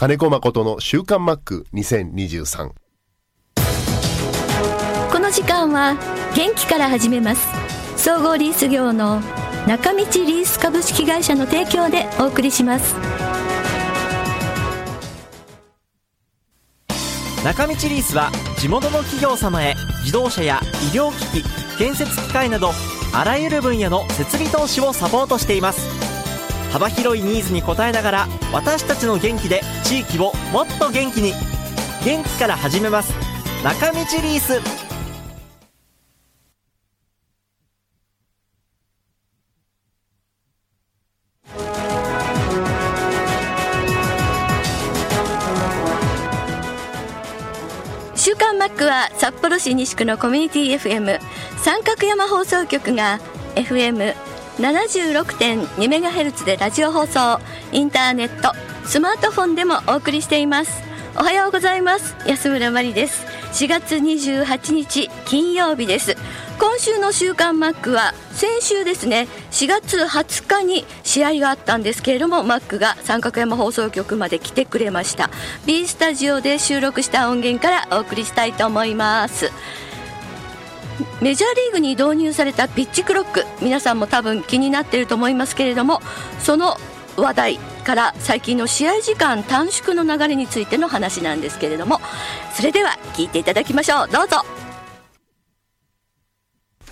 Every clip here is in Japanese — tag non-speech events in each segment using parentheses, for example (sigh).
金子誠の週刊マック2023この時間は元気から始めます。総合リース業の中道リース株式会社の提供でお送りします。中道リースは地元の企業様へ自動車や医療機器建設機械などあらゆる分野の設備投資をサポートしています幅広いニーズに応えながら私たちの元気で地域をもっと元気に。元気から始めます。中道リース。週刊マックは札幌市西区のコミュニティ FM 三角山放送局が FM 76.2MHz でラジオ放送インターネットスマートフォンでもお送りしています。おはようございます。安村麻里です。4月28日金曜日です。今週の週刊マックは先週ですね4月20日に試合があったんですけれどもマックが三角山放送局まで来てくれました。B スタジオで収録した音源からお送りしたいと思います。メジャーリーグに導入されたピッチクロック。皆さんも多分気になっていると思いますけれどもその話題から最近の試合時間短縮の流れについての話なんですけれどもそれでは聞いていただきましょう。どうぞ。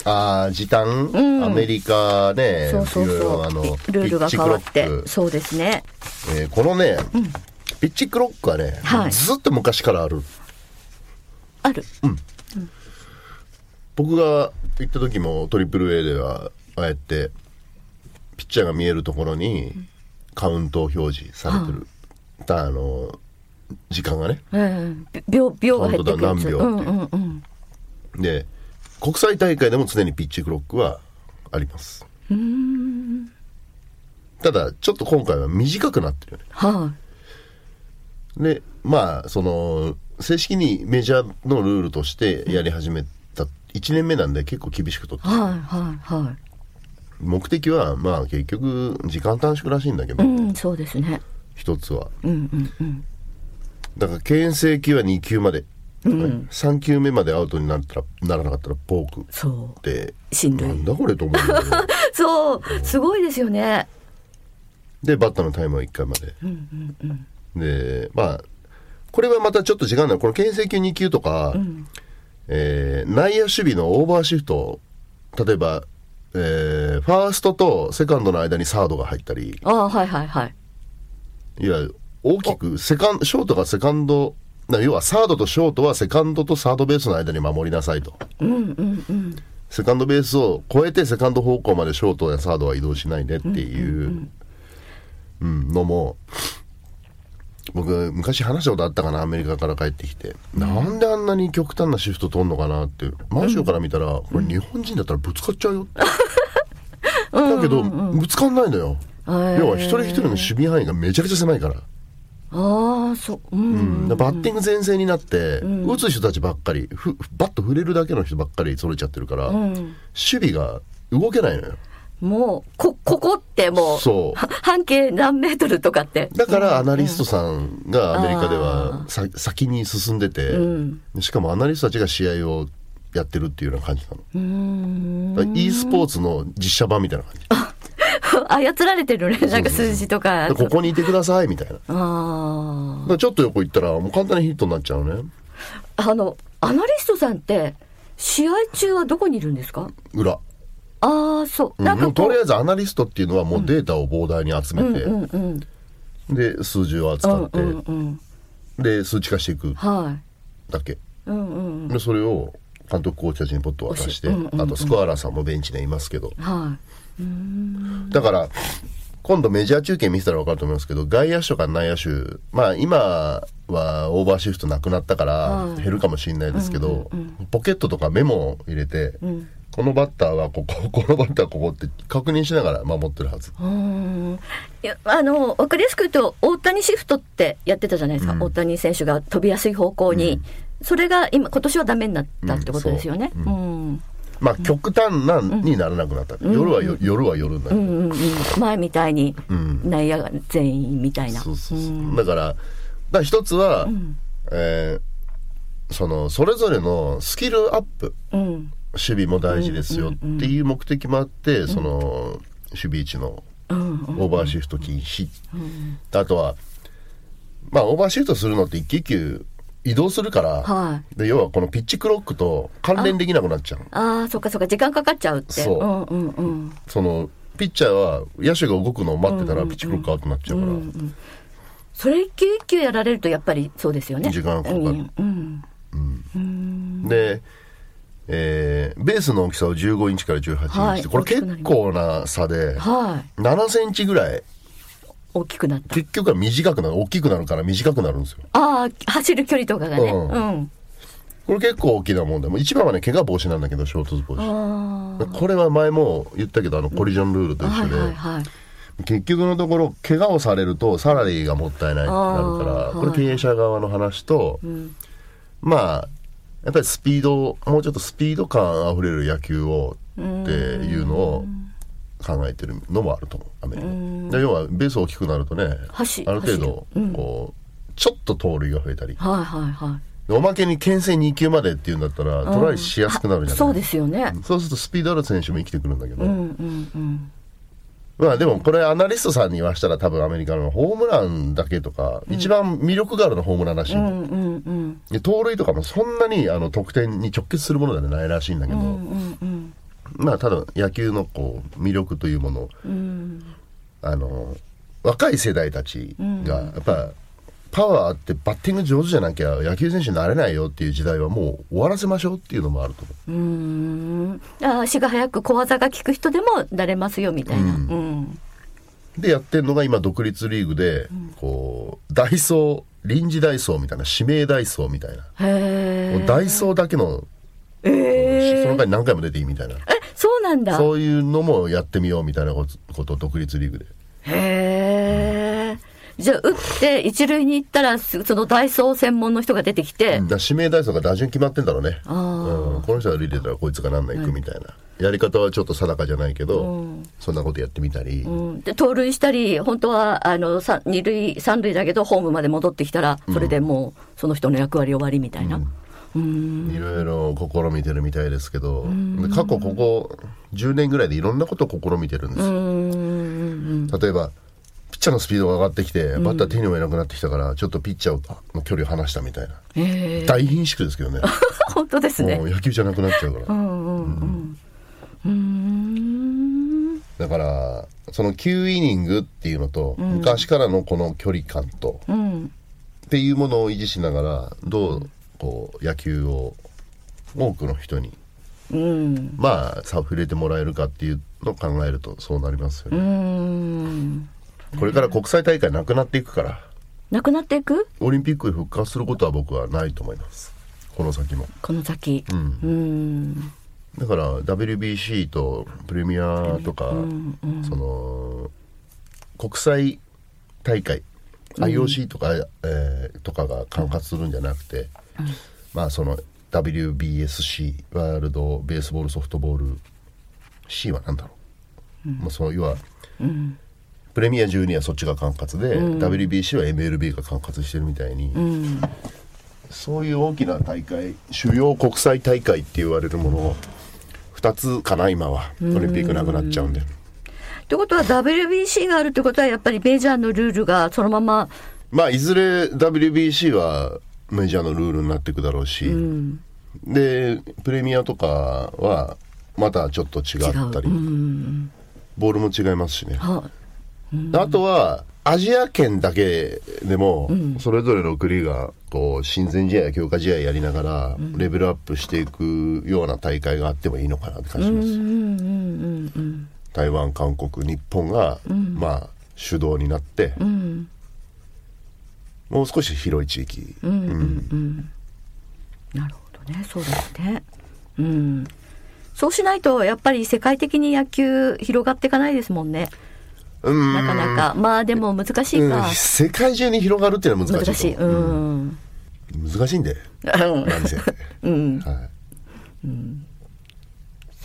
ああ時短、うん。アメリカねそうそういろいそうろあのルールが変わってそうですね。えーこのね、ピッチクロックはね、はい。ずっと昔からある。ある僕が行った時もトリプル A ではああやってピッチャーが見えるところにカウント表示されてる、だあの時間がね。うん秒秒が入ってくるやつ。カウントダウン何秒。っていううんうんうん。で国際大会でも常にピッチクロックはあります。ただちょっと今回は短くなってるよね。はでまあその正式にメジャーのルールとしてやり始めた1年目なんで結構厳しくとっていはいはいはい。目的はまあ結局時間短縮らしいんだけど、うんそうですね。一つは。うんうんうん。だから牽制球は2球まで、3球目までアウトになったらならなかったらポーク。そう。で進塁なんだこれと思うんだけど (laughs) そうすごいですよね。でバッターのタイムは1回まで、でまあこれはまたちょっと時間ない。この牽制球2球とか、えー内野守備のオーバーシフト例えば、えーファーストとセカンドの間にサードが入ったりああはいはいはい。いわゆる大きくセカンショートがセカンドな要はサードとショートはセカンドとサードベースの間に守りなさいと。うんうんうん。セカンドベースを越えてセカンド方向までショートやサードは移動しないねっていううんのも僕昔話したことあったかなアメリカから帰ってきて、なんであんなに極端なシフト取んのかなってマンションから見たら、これ日本人だったらぶつかっちゃうよって。(laughs) だけど、ぶつかんないのよ。要は一人一人の守備範囲がめちゃくちゃ狭いから。ああそううん、バッティング前線になって、打つ人たちばっかりふバット触れるだけの人ばっかり揃えちゃってるから、守備が動けないのよもうこここってもうそうは半径何メートルとかってだからアナリストさんがアメリカではさ先に進んでて、んしかもアナリストたちが試合をやってるっていうような感じなの。e スポーツの実写版みたいな感じ。(laughs) 操られてるねなんか数字とかでここにいてくださいみたいな。あらちょっと横行ったらもう簡単にヒットになっちゃうね。ああのアナリストさんって試合中はどこにいるんですか？裏。ああそう。うん。なんかとりあえずアナリストっていうのはもうデータを膨大に集めて、うんうんで数字を扱って、うんうんで数値化していく。はい。だけ。うんうんでそれを監督コーチたちにポッと渡して、うんうんうんあとスコアラーさんもベンチにいますけど、はだから今度メジャー中継見せたら分かると思いますけど外野手とか内野手まあ今はオーバーシフトなくなったから減るかもしれないですけど、ポケットとかメモを入れて、このバッターはここ (laughs) このバッターはここって確認しながら守ってるはず。いうん。いやあの分かりやすく言うと大谷シフトってやってたじゃないですか、大谷選手が飛びやすい方向に、それが今今年はダメになったってことですよね。う。ん。うん。まあ極端なにならなくなった、夜はよ夜は夜になる、うんうんうん。前みたいにん。内野が全員みたいな。そうそうそう。だからから一つは、えーそのそれぞれのスキルアップうん守備も大事ですよっていう目的もあって、その守備位置のうんオーバーシフト禁止、あとはまあオーバーシフトするのって一球一球移動するから、はい。で要はこのピッチクロックと関連できなくなっちゃう。ああそっかそっか時間かかっちゃうって。そう。うんうんうんそのピッチャーは野手が動くのを待ってたらピッチクロックアウトになっちゃうから、それ一球一球やられるとやっぱりそうですよね。時間かかる。うん。うん。で、えーベースの大きさを15インチから18インチで、はい。これ結構な差ではい。7センチぐらい。大きくなった。結局は短くなる。大きくなるから短くなるんですよ。ああ走る距離とかがね。うん。うん。これ結構大きなもんでもう一番はね怪我防止なんだけどショートズ防止あこれは前も言ったけどあのコリジョンルールと一緒で、はいはい結局のところ怪我をされるとサラリーがもったいないってなるからこれ経営者側の話と、まあやっぱりスピードもうちょっとスピード感あふれる野球をっていうのを考えてるのもあると思うアメリカ。で要はベース大きくなるとね走ある程度こうちょっと盗塁が増えたり。はいはいはい。でおまけに牽制2球までっていうんだったらトライしやすくなるじゃない、そうですよね。そうするとスピードある選手も生きてくるんだけど、うんうんうんまあでもこれアナリストさんに言わしたら多分アメリカのホームランだけとか、一番魅力があるのはホームランらしいの、うんうんうんで盗塁とかもそんなにあの得点に直結するものではないらしいんだけど、うんうんまあただ野球のこう魅力というものをうん。あの若い世代たちがやっぱパワーあってバッティング上手じゃなきゃ野球選手になれないよっていう時代はもう終わらせましょうっていうのもあると思う。うーん。あ足が速く小技が効く人でもなれますよみたいな、うん。でやってるのが今独立リーグで、こうダイソー臨時ダイソーみたいな指名ダイソーみたいな、ダイソーだけの、えその間に何回も出ていいみたいな。えそうなんだ。そういうのもやってみようみたいなことことを独立リーグで。へえじゃあ打って一塁に行ったらすそのダイソー専門の人が出てきて、だ指名ダイソーが打順決まってんだろうね、うん、この人が歩いてたらこいつが何内行くみたいな、やり方はちょっと定かじゃないけど、そんなことやってみたり、うん、で盗塁したり本当はあのさ二塁三塁だけどホームまで戻ってきたらそれでもうその人の役割終わりみたいな、うん。いろいろ試みてるみたいですけど、で過去ここ10年ぐらいでいろんなことを試みてるんですよ、うん。例えばピッチャーのスピードが上がってきて、バッター手に負えなくなってきたからちょっとピッチャーの距離を離したみたいな。ええ大貧縮ですけどね。(laughs) 本当ですね。もう野球じゃなくなっちゃうから、うんうんうん。うーん。だからその9イニングっていうのと、昔からのこの距離感とうん。っていうものを維持しながらどうこう野球を多くの人にうん。まあさ触れてもらえるかっていうのを考えるとそうなりますようね、んこれから国際大会なくなっていくから。なくなっていく？オリンピックに復活することは僕はないと思います。この先も。この先。うん。うん。だから WBC とプレミアとか、その国際大会。IOC とか、えーとかが管轄するんじゃなくて、まあその WBSC ワールドベースボールソフトボール C は何だろう、まあ、その要は、プレミア12はそっちが管轄で、WBC は MLB が管轄してるみたいに、うん。そういう大きな大会主要国際大会って言われるものを2つかな今は。オリンピックなくなっちゃうんで、ってことは WBC があるってことはやっぱりメジャーのルールがそのまままあいずれ WBC はメジャーのルールになっていくだろうし、でプレミアとかはまたちょっと違違ったり。う。うん。ボールも違いますしね、はあとはアジア圏だけでも、それぞれの国がこう親善試合や強化試合やりながら、レベルアップしていくような大会があってもいいのかなって感じします、台湾韓国日本が、まあ主導になって、うん。もう少し広い地域、なるほどね。そうですね。うん。そうしないとやっぱり世界的に野球広がっていかないですもんね。うんなかなか。まあでも難しいうん。か、世界中に広がるっていうのは難しい難しい。ううん。難しいんで。うん。(laughs) はい。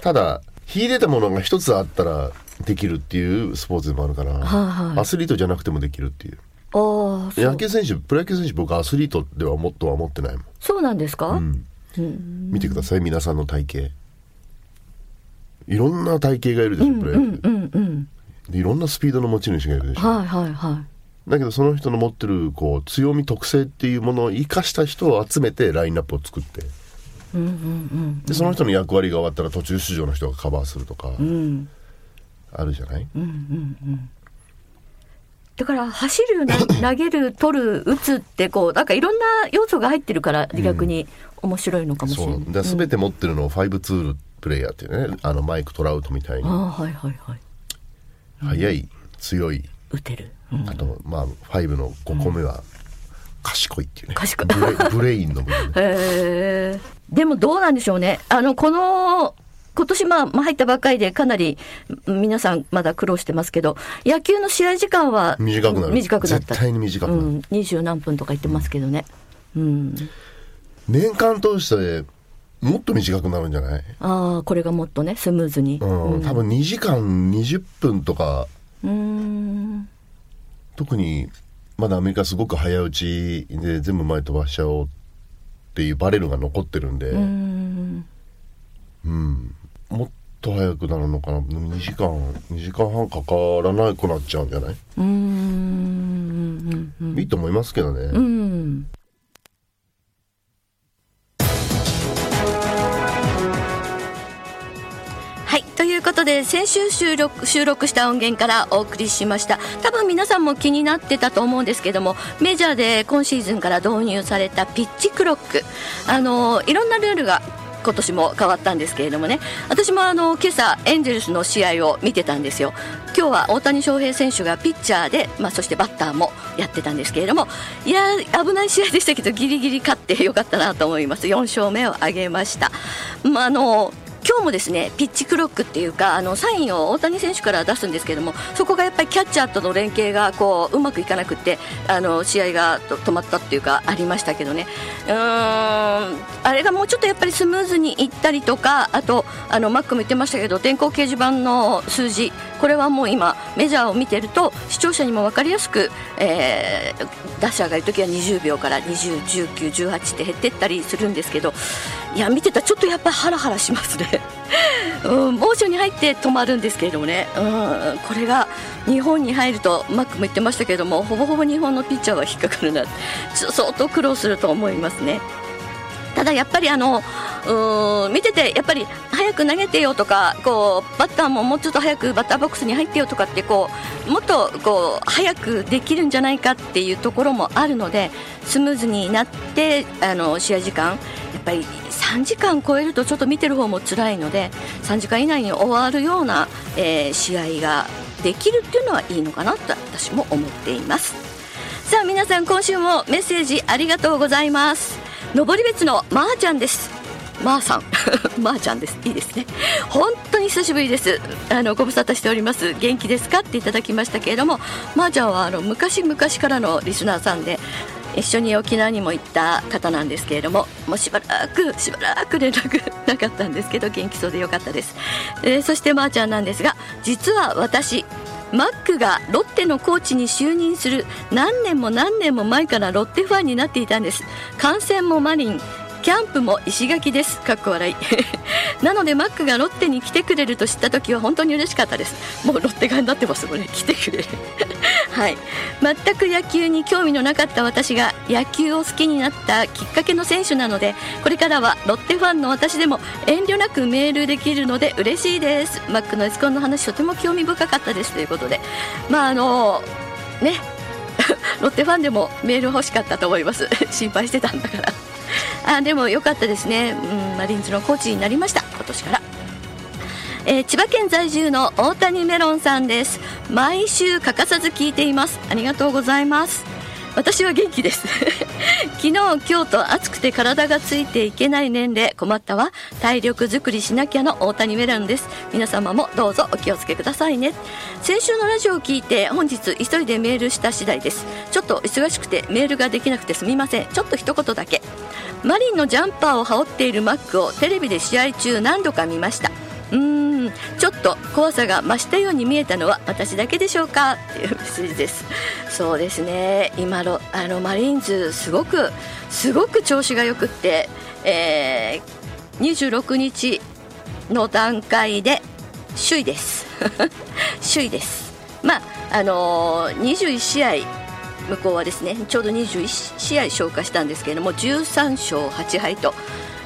ただ秀でたものが一つあったらできるっていうスポーツでもあるから、はいはい。アスリートじゃなくてもできるっていう。あ野球選手プロ野球選手僕アスリートではもっとは思ってないもん。そうなんですか、うん。見てください皆さんの体型。いろんな体型がいるでしょプロ野球、うんうん。でいろんなスピードの持ち主がいるでしょ。はいはいはい。だけどその人の持ってるこう強み特性っていうものを生かした人を集めてラインナップを作って。でその人の役割が終わったら途中出場の人がカバーするとか。うん。あるじゃない、だから走るな (coughs) 投げる取る打つってこうなんかいろんな要素が入ってるから逆に面白いのかもしれない、そう。で全て持ってるのをファイブツールプレイヤーっていうね。あのマイク・トラウトみたいに。ああはいはいはい速い強い。打てる、うん。あとまあファイブの5個目は賢いっていうね。賢い。ブレインの部分。でもどうなんでしょうね。あのこの今年まあまあ入ったばっかりでかなり皆さんまだ苦労してますけど野球の試合時間は短くなる。短くなった。絶対に短くなる。うん、20何分とか言ってますけどね。うん。年間通してもっと短くなるんじゃない？ああこれがもっとねスムーズに。うん、多分2時間20分とか。うーん。特にまだアメリカすごく早打ちで全部前飛ばしちゃおうっていうバレルが残ってるんで、うーん。うん。もっと早くなるのかな。2時間2時間半かからなくなっちゃうんじゃない、うーんうん。いいと思いますけどね、うんことで先週収録収録した音源からお送りしました。多分皆さんも気になってたと思うんですけどもメジャーで今シーズンから導入されたピッチクロック。あのいろんなルールが今年も変わったんですけれどもね。私もあの今朝エンゼルスの試合を見てたんですよ。今日は大谷翔平選手がピッチャーで、まあ、そしてバッターもやってたんですけれどもいや危ない試合でしたけどギリギリ勝ってよかったなと思います。4勝目を挙げました、まあ、あの今日もですねピッチクロックっていうかあのサインを大谷選手から出すんですけどもそこがやっぱりキャッチャーとの連携がこううまくいかなくてあの試合が止まったっていうかありましたけどね。うんあれがもうちょっとやっぱりスムーズにいったりとかあとあのマックも言ってましたけど電光掲示板の数字これはもう今メジャーを見てると視聴者にも分かりやすく、えー打者がいる時は20秒から20、19、18って減ってったりするんですけどいや見てたらちょっとやっぱりハラハラしますね、うん、猛暑に入って止まるんですけれどもね、うん、これが日本に入るとマックも言ってましたけれどもほぼほぼ日本のピッチャーは引っかかるな相当苦労すると思いますね。ただやっぱりあのうん見ててやっぱり早く投げてよとかこうバッターももうちょっと早くバッターボックスに入ってよとかってこうもっとこう早くできるんじゃないかっていうところもあるのでスムーズになってあの試合時間やっぱり3時間超えるとちょっと見てる方も辛いので3時間以内に終わるような、えー試合ができるっていうのはいいのかなと私も思っています。さあ皆さん今週もメッセージありがとうございます登別のまーちゃんです。まーさん。(laughs) まーちゃんです。いいですね。本当に久しぶりです。あのご無沙汰しております。元気ですかっていただきましたけれどもまーちゃんはあの昔々からのリスナーさんで一緒に沖縄にも行った方なんですけれどももうしばらくしばらく連絡 (laughs) なかったんですけど元気そうでよかったです、えーそしてまーちゃんなんですが実は私マックがロッテのコーチに就任する何年も何年も前からロッテファンになっていたんです。観戦もマリン。キャンプも石垣です。かっこ笑い。(laughs) なのでマックがロッテに来てくれると知った時は本当に嬉しかったです。もうロッテ側になってますもんね。来てくれる。(laughs) はい。全く野球に興味のなかった私が野球を好きになったきっかけの選手なのでこれからはロッテファンの私でも遠慮なくメールできるので嬉しいです。マックのエスコンの話とても興味深かったです。ということで。まああのね。(laughs) ロッテファンでもメール欲しかったと思います。心配してたんだから。あでも良かったですね、うん、マリンズのコーチになりました。今年から。えー千葉県在住の大谷メロンさんです。毎週欠かさず聞いています。ありがとうございます。私は元気です。(laughs) 昨日今日と暑くて体がついていけない年齢困ったわ。体力づくりしなきゃの大谷メロンです。皆様もどうぞお気をつけくださいね。先週のラジオを聞いて本日急いでメールした次第です。ちょっと忙しくてメールができなくてすみません。ちょっと一言だけ。マリンのジャンパーを羽織っているマックをテレビで試合中何度か見ました。うんちょっと怖さが増したように見えたのは私だけでしょうか？っていうメッセージです。そうですね。今のあのマリーンズすごくすごく調子がよくって、えー、26日の段階で首位です。(laughs) 首位です。まああのー、21試合向こうはですねちょうど21試合消化したんですけれども13勝8敗と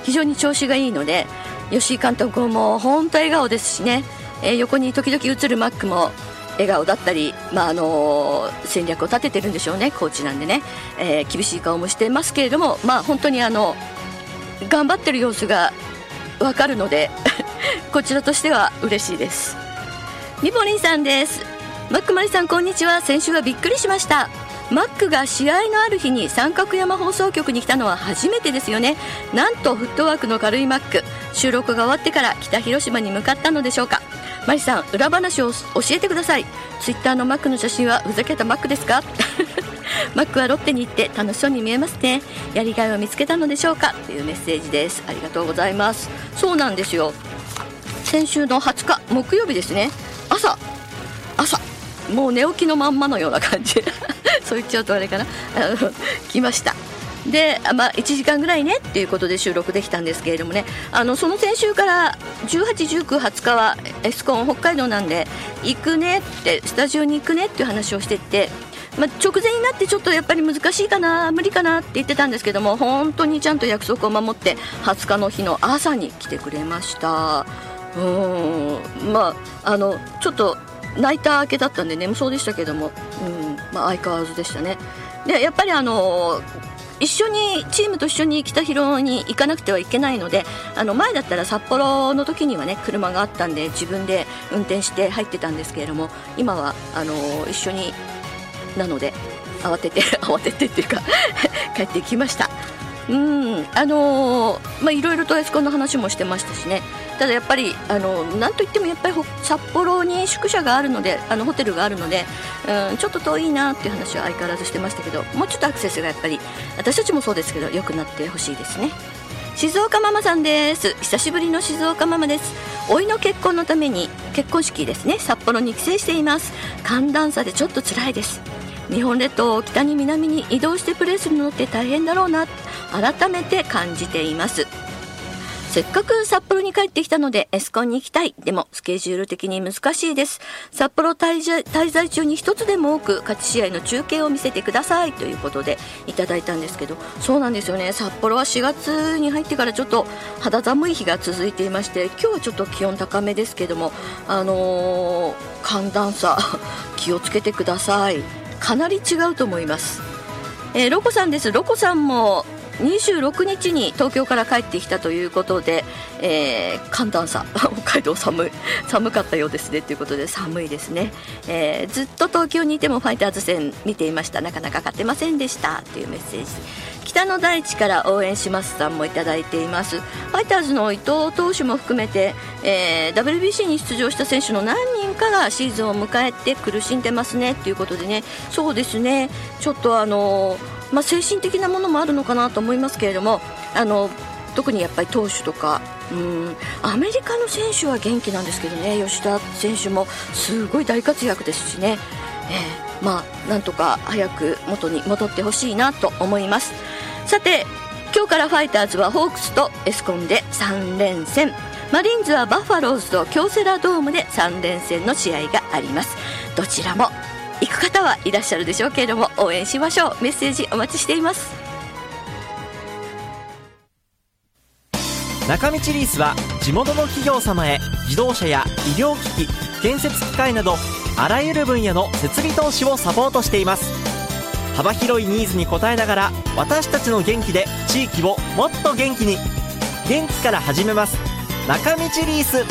非常に調子がいいので吉井監督も本当笑顔ですしね、えー、横に時々映るマックも笑顔だったり、まああのー、戦略を立ててるんでしょうねコーチなんでね、えー、厳しい顔もしてますけれども、まあ、本当にあの頑張ってる様子が分かるので (laughs) こちらとしては嬉しいです。みぼりんさんです。マックマリさんこんにちは。先週はびっくりしました。マックが試合のある日に三角山放送局に来たのは初めてですよね。なんとフットワークの軽いマック。収録が終わってから北広島に向かったのでしょうか。マリさん裏話を教えてください。ツイッターのマックの写真はふざけたマックですか？(laughs) マックはロッテに行って楽しそうに見えますね。やりがいを見つけたのでしょうか？というメッセージです。ありがとうございます。そうなんですよ。先週の20日木曜日ですね。朝朝もう寝起きのまんまのような感じ。(laughs) そう言っちゃうとあれかな。来ました。で、まあ、1時間ぐらいねっていうことで収録できたんですけれどもね。あのその先週から18、19、20日はエスコン北海道なんで行くねってスタジオに行くねっていう話をしてて、まあ、直前になってちょっとやっぱり難しいかな無理かなって言ってたんですけども本当にちゃんと約束を守って20日の日の朝に来てくれました。うん。まああのちょっと泣いた明けだったんで眠そうでしたけども、うんまあ、相変わらずでしたね。でやっぱりあの一緒にチームと一緒に北広に行かなくてはいけないのであの前だったら札幌の時にはね車があったんで自分で運転して入ってたんですけれども今はあの一緒になので慌てて (laughs) 慌ててっていうか (laughs) 帰ってきました。うんあのー、まあいろいろとエスコンの話もしてましたしね。ただやっぱりあのなんといってもやっぱり札幌に宿舎があるのであのホテルがあるので、うん、ちょっと遠いなっていう話は相変わらずしてましたけどもうちょっとアクセスがやっぱり私たちもそうですけど良くなってほしいですね。静岡ママさんです。久しぶりの静岡ママです。老いの結婚のために結婚式ですね。札幌に帰省しています。寒暖差でちょっと辛いです。日本列島を北に南に移動してプレーするのって大変だろうな改めて感じていますせっかく札幌に帰ってきたのでエスコンに行きたい。でもスケジュール的に難しいです。札幌滞在中に一つでも多く勝ち試合の中継を見せてくださいということでいただいたんですけど、そうなんですよね。札幌は4月に入ってからちょっと肌寒い日が続いていまして、今日はちょっと気温高めですけども、あのー、寒暖差気をつけてください。かなり違うと思います。えー、ロコさんです。ロコさんも26日に東京から帰ってきたということで、えー、寒暖差 (laughs) 北海道寒い寒かったようですねということで寒いですね、えー、ずっと東京にいてもファイターズ戦見ていましたなかなか勝てませんでしたというメッセージ北の大地から応援しますさんもいただいています。ファイターズの伊藤投手も含めて、えー、WBC に出場した選手の何人かがシーズンを迎えて苦しんでますね。ということでね。そうですね。ちょっとあのまあ、精神的なものもあるのかなと思いますけれどもあの特にやっぱり投手とかうんアメリカの選手は元気なんですけどね。吉田選手もすごい大活躍ですしね、えー、まあなんとか早く元に戻ってほしいなと思います。さて今日からファイターズはホークスとエスコンで3連戦。マリーンズはバファローズと京セラドームで3連戦の試合があります。どちらも行く方はいらっしゃるでしょうけれども応援しましょう。メッセージお待ちしています。中道リースは地元の企業様へ自動車や医療機器建設機械などあらゆる分野の設備投資をサポートしています。幅広いニーズに応えながら私たちの元気で地域をもっと元気に。元気から始めます。中道リース。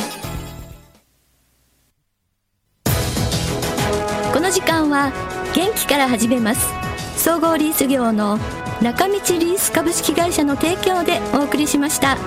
この時間は元気から始めます。総合リース業の中道リース株式会社の提供でお送りしました。